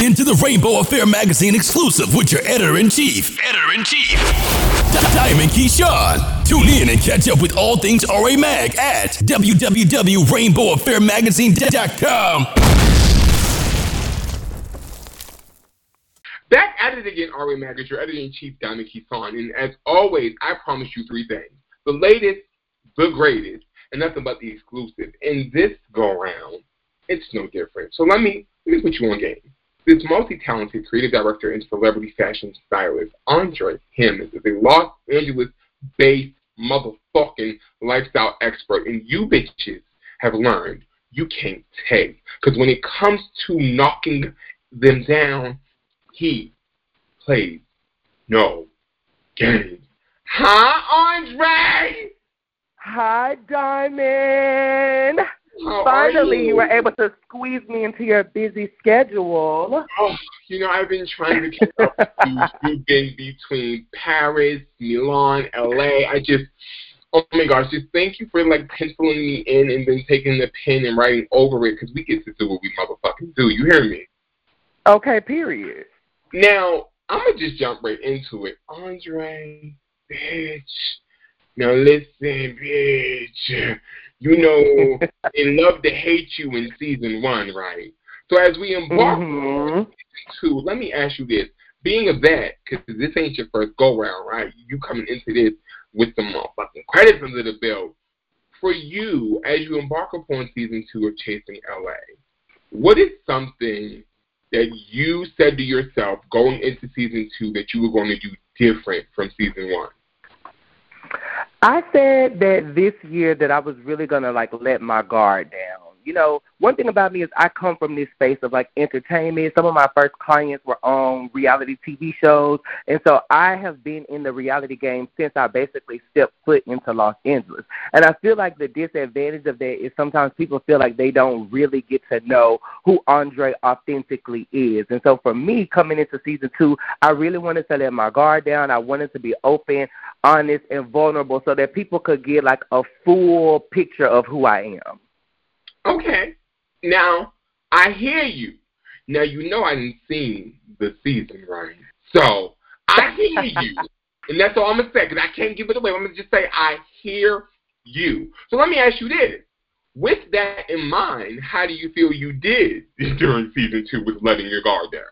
tuned in the Raynbow Affair magazine exclusive with your editor in chief. Editor in chief, Diamond Keyshawn. Tune in and catch up with all things RA Mag at www.rainbowaffairmagazine.com. Back at it again, RA Mag is your editor in chief, Diamond Keyshawn. And as always, I promise you three things the latest, the greatest, and nothing but the exclusive. And this go round, it's no different. So let me let me put you on game. This multi-talented creative director and celebrity fashion stylist, Andre Hammond, is a Los Angeles-based motherfucking lifestyle expert, and you bitches have learned you can't take. Because when it comes to knocking them down, he plays no games. Hi, Andre? Hi, Diamond. How Finally, you? you were able to squeeze me into your busy schedule. Oh, you know, I've been trying to keep up you. You've been between Paris, Milan, LA. I just, oh my gosh, just thank you for like penciling me in and then taking the pen and writing over it because we get to do what we motherfucking do. You hear me? Okay, period. Now, I'm going to just jump right into it. Andre, bitch. Now listen, bitch. You know, they love to hate you in season one, right? So as we embark Mhm. on season two, let me ask you this. Being a vet, because this ain't your first go round, right? You coming into this with some motherfucking credits under the belt. For you, as you embark upon season two of Chasing LA, what is something that you said to yourself going into season two that you were going to do different from season one? I said that this year that I was really gonna like let my guard down. You know, one thing about me is I come from this space of like entertainment. Some of my first clients were on reality TV shows, and so I have been in the reality game since I basically stepped foot into Los Angeles. And I feel like the disadvantage of that is sometimes people feel like they don't really get to know who Andre authentically is. And so for me, coming into season two, I really wanted to let my guard down. I wanted to be open, honest, and vulnerable so that people could get like a full picture of who I am. Okay. Now, I hear you. Now, you know I didn't see the season, right? So, I hear you. and that's all I'm going to say, because I can't give it away. I'm going to just say, I hear you. So, let me ask you this. With that in mind, how do you feel you did during season two with letting your guard down?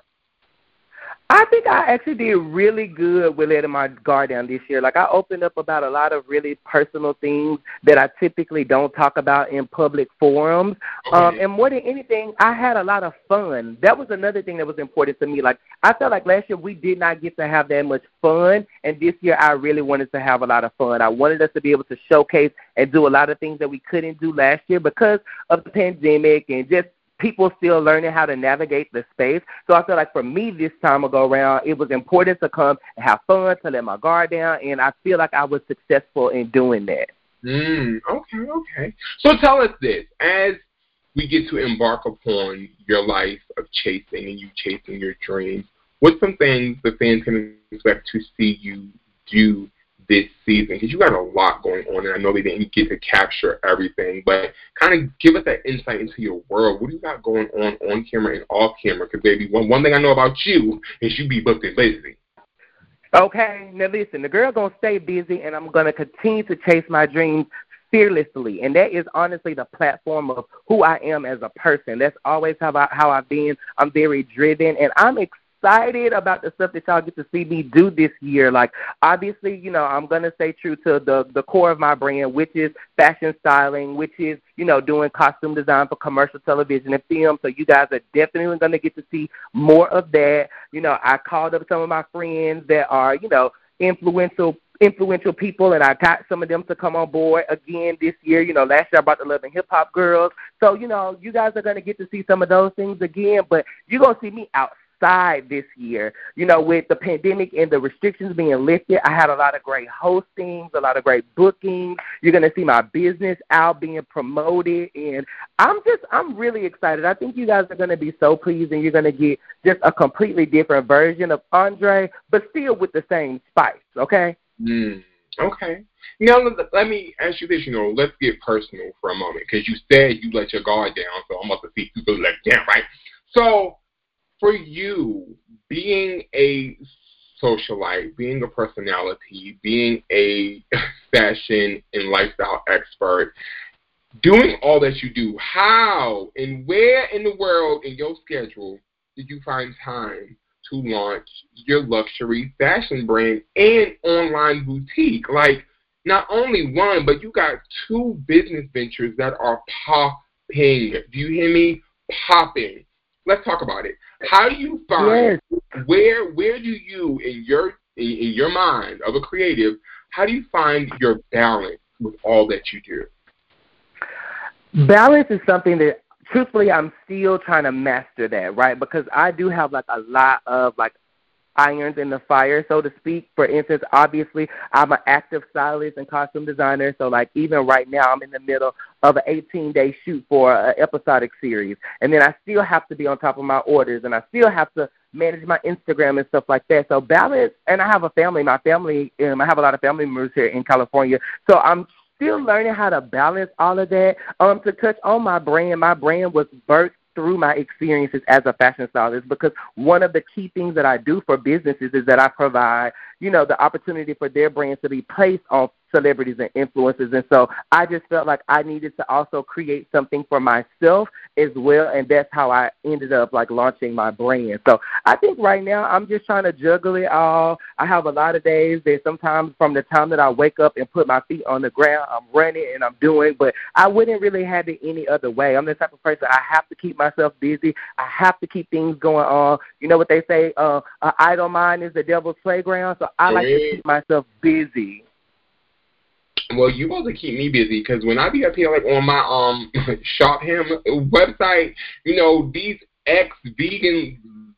I think I actually did really good with letting my guard down this year. Like I opened up about a lot of really personal things that I typically don't talk about in public forums. Um, and more than anything, I had a lot of fun. That was another thing that was important to me. Like I felt like last year we did not get to have that much fun, and this year I really wanted to have a lot of fun. I wanted us to be able to showcase and do a lot of things that we couldn't do last year because of the pandemic and just people still learning how to navigate the space. So I feel like for me this time ago around, it was important to come and have fun, to let my guard down, and I feel like I was successful in doing that. Mm, okay, okay. So tell us this. As we get to embark upon your life of chasing and you chasing your dreams, what's some things the fans can expect to see you do this season? Because you got a lot going on, and I know they didn't get to capture everything, but kind of give us that insight into your world. What do you got going on on camera and off camera? Because, baby, one, one thing I know about you is you be booked and busy. Okay, now listen, the girl gonna stay busy, and I'm gonna continue to chase my dreams fearlessly, and that is honestly the platform of who I am as a person. That's always how I how I've been. I'm very driven, and I'm excited about the stuff that y'all get to see me do this year. Like obviously, you know, I'm gonna stay true to the the core of my brand, which is fashion styling, which is you know doing costume design for commercial television and film. So you guys are definitely gonna get to see more of that. You know, I called up some of my friends that are you know influential influential people and I got some of them to come on board again this year. You know, last year I brought the Love and Hip Hop girls. So, you know, you guys are gonna get to see some of those things again, but you're gonna see me outside this year. You know, with the pandemic and the restrictions being lifted, I had a lot of great hostings, a lot of great bookings. You're gonna see my business out being promoted and I'm just I'm really excited. I think you guys are gonna be so pleased and you're gonna get just a completely different version of Andre, but still with the same spice, okay? Mm, okay. Now let, me ask you this. You know, let's get personal for a moment because you said you let your guard down, so I'm about to see you let down, right? So, for you, being a socialite, being a personality, being a fashion and lifestyle expert, doing all that you do, how and where in the world in your schedule did you find time to launch your luxury fashion brand and online boutique? Like, not only one, but you got two business ventures that are popping. Do you hear me? Popping. Let's talk about it. How do you find yes. where where do you in your in, in your mind of a creative, how do you find your balance with all that you do? Balance is something that truthfully I'm still trying to master that, right? Because I do have like a lot of like irons in the fire, so to speak. For instance, obviously, I'm an active stylist and costume designer, so like even right now, I'm in the middle of an 18 day shoot for an episodic series, and then I still have to be on top of my orders, and I still have to manage my Instagram and stuff like that. So balance, and I have a family. My family, um, I have a lot of family members here in California, so I'm still learning how to balance all of that. Um, to touch on my brand, my brand was birthed through my experiences as a fashion stylist because one of the key things that I do for businesses is that I provide, you know, the opportunity for their brands to be placed on celebrities and influencers. And so I just felt like I needed to also create something for myself as well. And that's how I ended up like launching my brand. So I think right now I'm just trying to juggle it all. I have a lot of days that sometimes from the time that I wake up and put my feet on the ground, I'm running and I'm doing, but I wouldn't really have it any other way. I'm the type of person I have to keep myself busy. I have to keep things going on. You know what they say, uh, an idle mind is the devil's playground. So I like to keep myself busy. Well, you also keep me busy because when I be up here like on my um shop him website, you know these ex vegan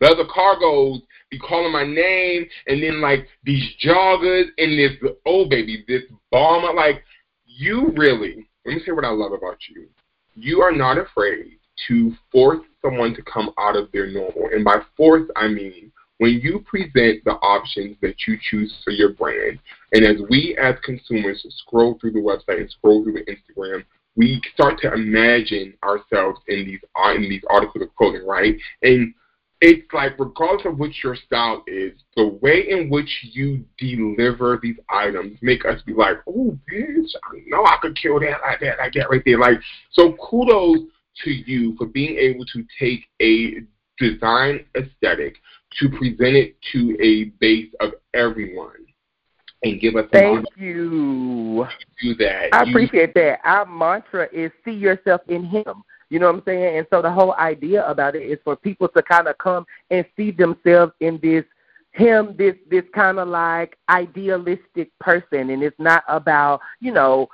leather cargos be calling my name, and then like these joggers and this oh baby this bomber like you really. Let me say what I love about you. You are not afraid to force someone to come out of their normal, and by force I mean when you present the options that you choose for your brand, and as we as consumers scroll through the website and scroll through the Instagram, we start to imagine ourselves in these in these articles of clothing, right? And it's like regardless of what your style is, the way in which you deliver these items make us be like, oh bitch, I know I could kill that like that, like that right there. Like so kudos to you for being able to take a design aesthetic to present it to a base of everyone and give us Thank you. do that. I you, appreciate that. Our mantra is see yourself in him. You know what I'm saying? And so the whole idea about it is for people to kind of come and see themselves in this him, this this kind of like idealistic person and it's not about, you know,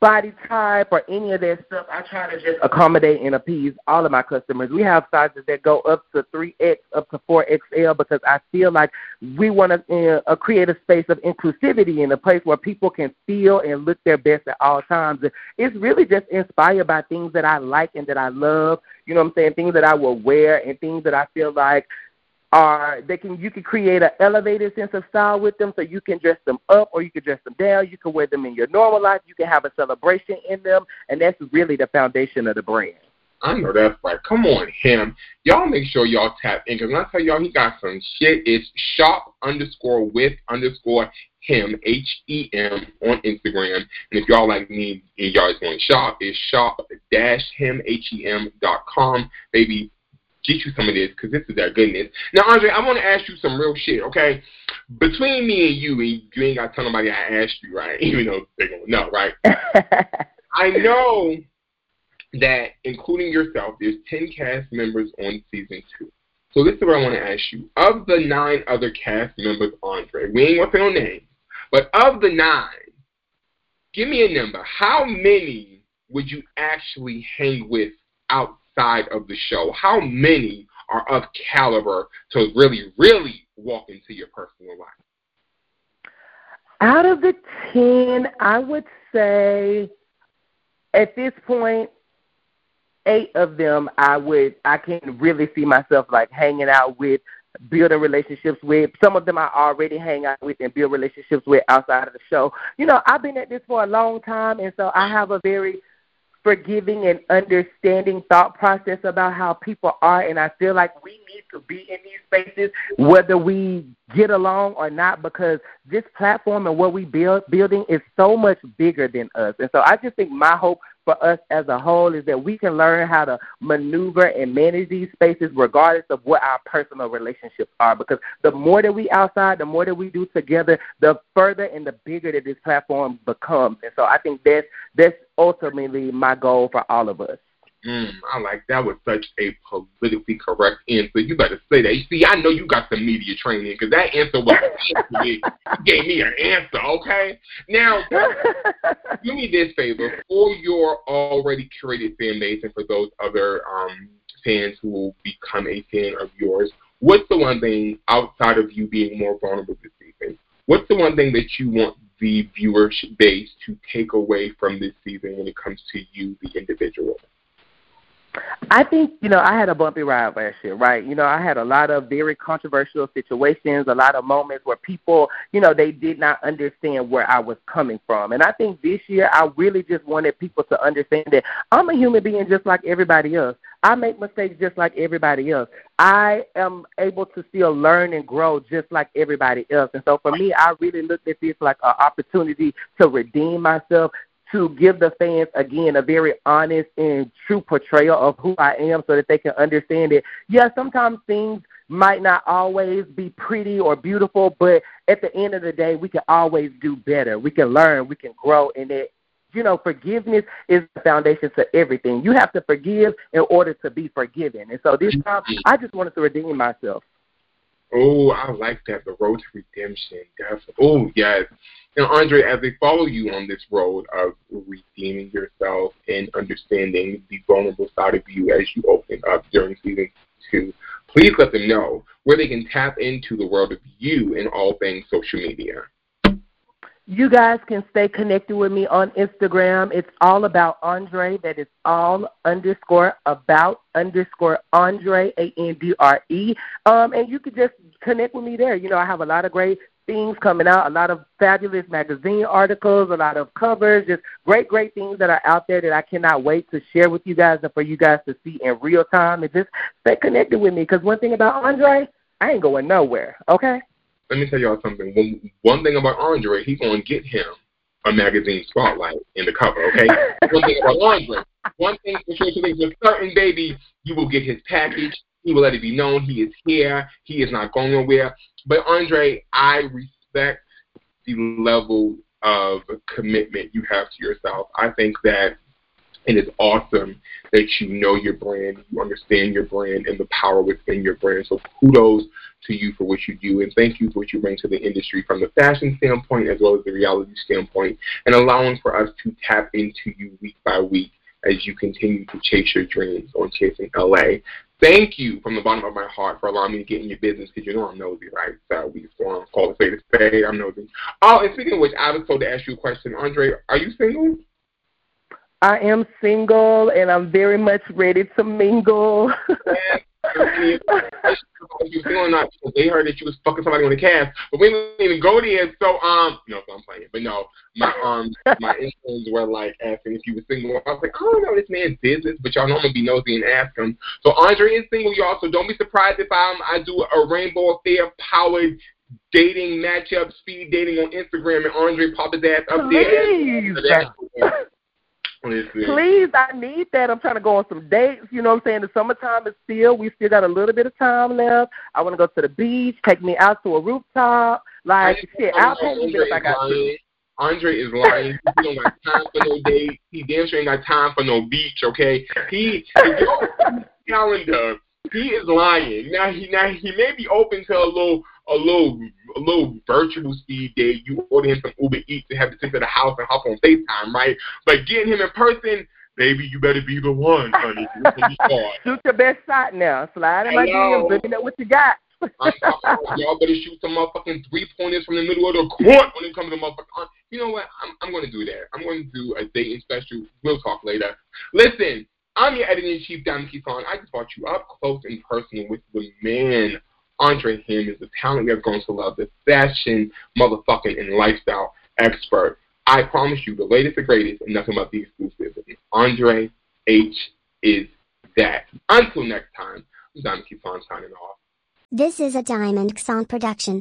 body type or any of that stuff, I try to just accommodate and appease all of my customers. We have sizes that go up to 3X, up to 4XL because I feel like we want to uh, create a space of inclusivity and a place where people can feel and look their best at all times. It's really just inspired by things that I like and that I love. You know what I'm saying? Things that I will wear and things that I feel like are they can you can create an elevated sense of style with them so you can dress them up or you can dress them down you can wear them in your normal life you can have a celebration in them and that's really the foundation of the brand I know that's right. Come on, him. Y'all make sure y'all tap in because when I tell y'all he got some shit, it's shop underscore with underscore hem, H E M, on Instagram. And if y'all like me and y'all want to shop, it's shop dash hem, H E M dot com. Baby, get you some of this because this is that goodness. Now, Andre, I want to ask you some real shit, okay? Between me and you, and you ain't got to tell nobody I asked you, right? Even though they're going to know, right? I know that, including yourself, there's 10 cast members on season two. So this is what I want to ask you. Of the nine other cast members, Andre, we ain't going to say no names, but of the nine, give me a number. How many would you actually hang with out side of the show? How many are of caliber to really, really walk into your personal life? Out of the 10, I would say at this point, eight of them I would I can really see myself like hanging out with, building relationships with. Some of them I already hang out with and build relationships with outside of the show. You know, I've been at this for a long time and so I have a very forgiving and understanding thought process about how people are and I feel like we need to be in these spaces whether we get along or not because this platform and what we build building is so much bigger than us. And so I just think my hope for us as a whole is that we can learn how to maneuver and manage these spaces regardless of what our personal relationships are. Because the more that we outside, the more that we do together, the further and the bigger that this platform becomes. And so I think that's that's ultimately my goal for all of us. Mm, I like that was such a politically correct answer. You better say that. You see, I know you got some media training because that answer was gave me an answer. Okay, now do me this favor for your already curated fan base and for those other um, fans who will become a fan of yours. What's the one thing outside of you being more vulnerable this season? What's the one thing that you want the viewership base to take away from this season when it comes to you, the individual? I think, you know, I had a bumpy ride last year, right? You know, I had a lot of very controversial situations, a lot of moments where people, you know, they did not understand where I was coming from. And I think this year I really just wanted people to understand that I'm a human being just like everybody else. I make mistakes just like everybody else. I am able to still learn and grow just like everybody else. And so for me, I really looked at this like an opportunity to redeem myself, to give the fans again a very honest and true portrayal of who I am so that they can understand it. Yeah, sometimes things might not always be pretty or beautiful, but at the end of the day, we can always do better. We can learn, we can grow, and it you know, forgiveness is the foundation to everything. You have to forgive in order to be forgiven. And so this time, I just wanted to redeem myself. Oh, I like that. The road to redemption. Oh, yes. Now, Andre, as they follow you on this road of redeeming yourself and understanding the vulnerable side of you as you open up during season two, please let them know where they can tap into the world of you in all things social media. You guys can stay connected with me on Instagram. It's all about Andre. That is all underscore about underscore Andre A N D R E. Um, and you can just connect with me there. You know, I have a lot of great things coming out, a lot of fabulous magazine articles, a lot of covers, just great, great things that are out there that I cannot wait to share with you guys and for you guys to see in real time. And just stay connected with me because one thing about Andre, I ain't going nowhere. Okay. Let me tell y'all something. One, one thing about Andre, he's gonna get him a magazine spotlight in the cover. Okay. one thing about Andre. One thing for sure, two things for certain, baby, you will get his package. He will let it be known he is here. He is not going nowhere. But Andre, I respect the level of commitment you have to yourself. I think that it is awesome that you know your brand, you understand your brand, and the power within your brand. So kudos to you for what you do, and thank you for what you bring to the industry from the fashion standpoint as well as the reality standpoint, and allowing for us to tap into you week by week as you continue to chase your dreams on Chasing LA. Thank you from the bottom of my heart for allowing me to get in your business because you know I'm nosy, right? So we just to call it spade a spade. I'm nosy. Oh, and speaking of which, I was told to ask you a question. Andre, are you single? I am single and I'm very much ready to mingle. you feeling not they heard that you was fucking somebody on the cast, but we didn't even go there. So um, no, so I'm playing, but no, my um, my interns were like asking if you were single. I was like, I don't know this man's business, but y'all gonna be nosy and ask him. So Andre is single, y'all. So don't be surprised if I'm I do a rainbow affair powered dating matchup, speed dating on Instagram, and Andre pop his ass up there. Please, I need that. I'm trying to go on some dates. You know what I'm saying? The summertime is still, we still got a little bit of time left. I want to go to the beach, take me out to a rooftop. Like, shit, I'll pay you if I got to. Andre is lying. he don't got time for no date. He damn sure ain't got time for no beach, okay? He, your calendar, he is lying. Now he now he may be open to a little a little a little virtual speed date. You order him some Uber Eats to have to take to the house and hop on FaceTime, right? But getting him in person, baby, you better be the one, honey. Shoot your best shot now. Slide in my DMs. Let me know what you got. I'm y'all better shoot some motherfucking three pointers from the middle of the court when it comes to motherfucking. You know what? I'm I'm going to do that. I'm going to do a dating special. We'll talk later. Listen, I'm your editor in chief, Diamond Keyshawn. I just brought you up close and personal with the man Andre Hammond is the talent are going to love, the fashion motherfucking and lifestyle expert. I promise you, the latest, the greatest, and nothing but the exclusive. Andre H is that. Until next time, I'm Diamond Keith signing off. This is a Diamond Song production.